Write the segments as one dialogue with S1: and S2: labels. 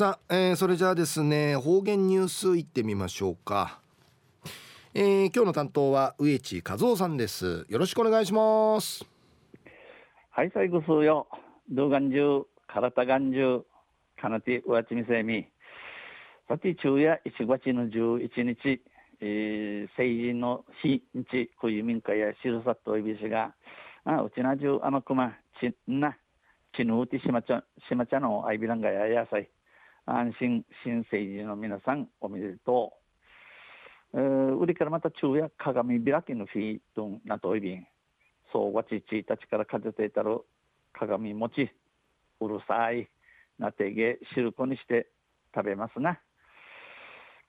S1: さあ、えー、それじゃあですね方言ニュースいってみましょうか、えー、今日の担当は植地和夫さんです。よろしくお願いします。
S2: はい最後数よ。動画中体眼中かなてうわちみせみ。さて昼夜1月の11日、えー、成人の日日こういう民家やしるさといびしがあうちなじゅうあのくまちなちぬうてしまちゃしまちゃのあいびらんがややさい。安心新成人の皆さんおめでとう。えー、売りからまた昼夜鏡開きの日となといびん。そうわち1日から風ていたる鏡餅うるさいなてげ汁粉にして食べますな。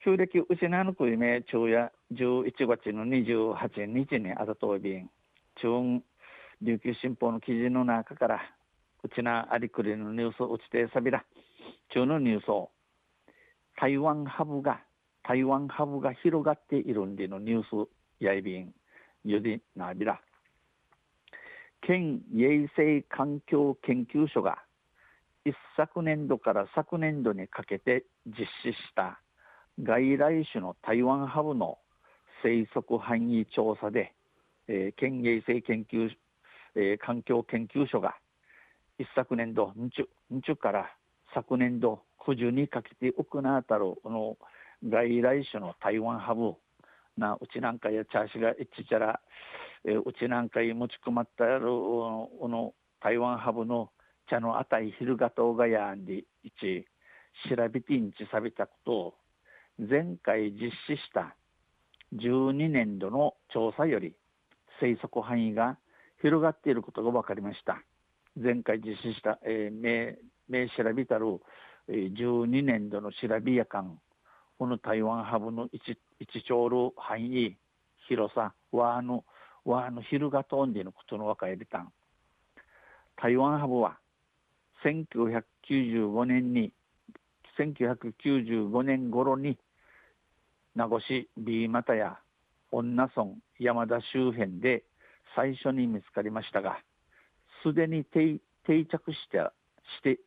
S2: 旧暦牛なのくいめ昼夜11月の28日にあたといびん。中琉球新報の記事の中からうちなありくりのニュースをちてさびら。中のニュースを台湾ハブが台湾ハブが広がっているんでのニュースやいびんゆでなびら。県衛生環境研究所が一昨年度から昨年度にかけて実施した外来種の台湾ハブの生息範囲調査で、えー、県衛生研究、えー、環境研究所が一昨年度んちゅんちゅから昨年度九十にかけて行ったるこの外来種の台湾ハブなうちなんかやチャーシがいっちちゃら、えうちなんかい持ち込まったるこの台湾ハブの茶のあたいひるがとうがやんでいち調べてんちさびたことを前回実施した12年度の調査より生息範囲が広がっていることが分かりました。前回実施した、えー、名調べたる、12年度の調べやかんこの台湾ハブの一丁る範囲広さわのわの昼が飛んでのことの若いびたん台湾ハブは1995年に1995年頃に名護市 B 又や恩納村山田周辺で最初に見つかりましたがすでに定着してして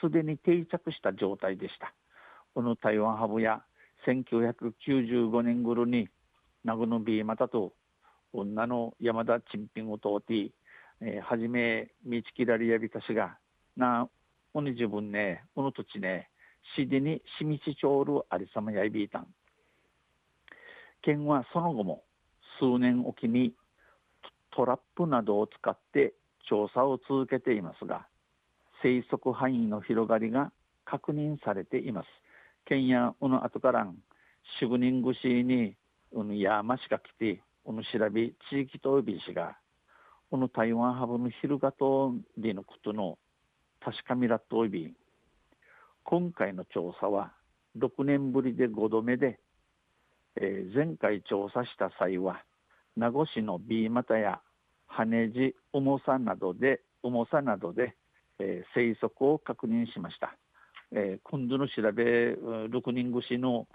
S2: すでに定着した状態でした。この台湾ハブや1995年頃に名護のビーマタと女の山田チンピンを通って、えー、はじめ道きらりやびたしがなおに自分ねこの土地ねしでにしみちちょうるありさまやいびいたん。県はその後も数年おきにトラップなどを使って調査を続けていますが生息範囲の広がりが確認されています。県やこの後から四人串にうぬ山しか来てこの調べ地域とびしがこの台湾ハブの広がとでのことの確かみらとび今回の調査は6年ぶりで5度目で、えー、前回調査した際は名護市の B 股や羽地重さなどで重さなどで、えー、生息を確認しました、えー、今度の調べ6人越しの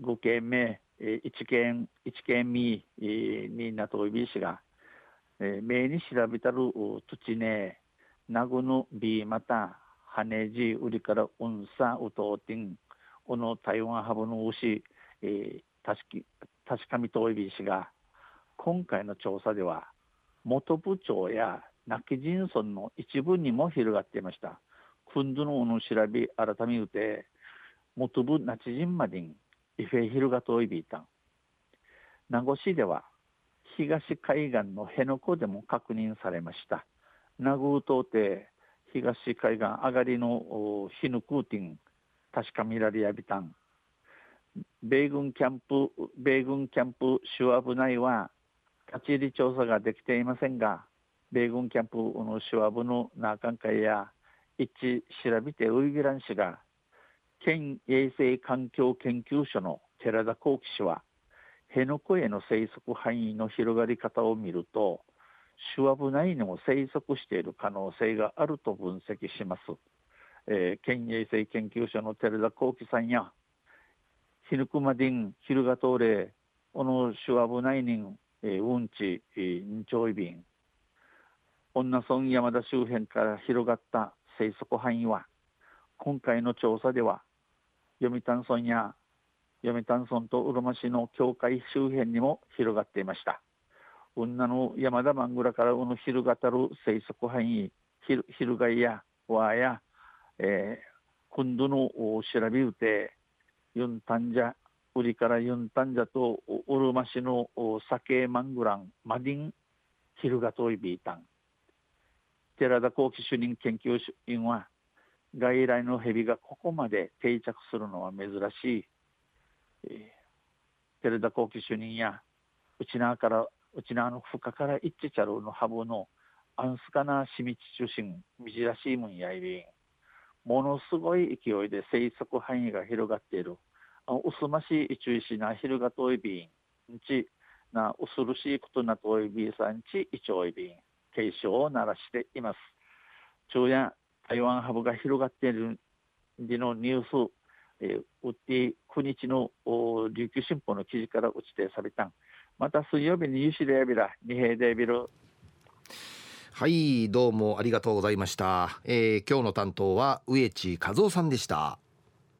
S2: 5件目、えー、1件1件目、になといびしが、えー、名に調べたる土地ね名護の B また羽地売りからうんさうとうてんこの台湾ハブの牛、えー、確かみといびしが今回の調査では元部長や亡き人村の一部にも広がっていました。くんどのおの調べ改めうて、元部なち人までにイフェ広がといびいたん。名護市では東海岸の辺野古でも確認されました。名護島て東海岸上がりのヒヌクーティン確か見られやびたん。米軍キャンプ、米軍キャンプシュアブ内は立ち入り調査ができていませんが、米軍キャンプのシュワブの中会や一致調べてウイグラン氏が、県衛生環境研究所の寺田幸喜氏は、辺野古への生息範囲の広がり方を見ると、シュワブ内にも生息している可能性があると分析します。えー、県衛生研究所の寺田幸喜さんや、ヒヌクマディン、ヒルガトーレ、このシュワブ内にえー、うんち、えー、日朝イビ女村山田周辺から広がった生息範囲は、今回の調査では読谷村や読谷村とうるま市の境界周辺にも広がっていました。女の山田マングラからうぬ広がたる生息範囲昼がいやわや、えー、今度の調べうてユンタンジャ売りからユンタンジャとうるま市の酒マングランマディンヒルガトイビータン寺田幸喜主任研究員は外来の蛇がここまで定着するのは珍しい、えー、寺田幸喜主任や内縄から内縄の深から一致ちゃるのハブのアンスカナシミチ中心みじらしいもんやいびん。ものすごい勢いで生息範囲が広がっている。うすましい注意しなひるがといびんちなうするしいことなといびんさんちいちょいびん。警鐘を鳴らしています。昼夜台湾ハブが広がっているのニュース、えー、うって9日の琉球新報の記事から打ちてされたん。また水曜日に有志でやびら二平でビル
S1: はいどうもありがとうございました、えー、今日の担当は植地和夫さんでした。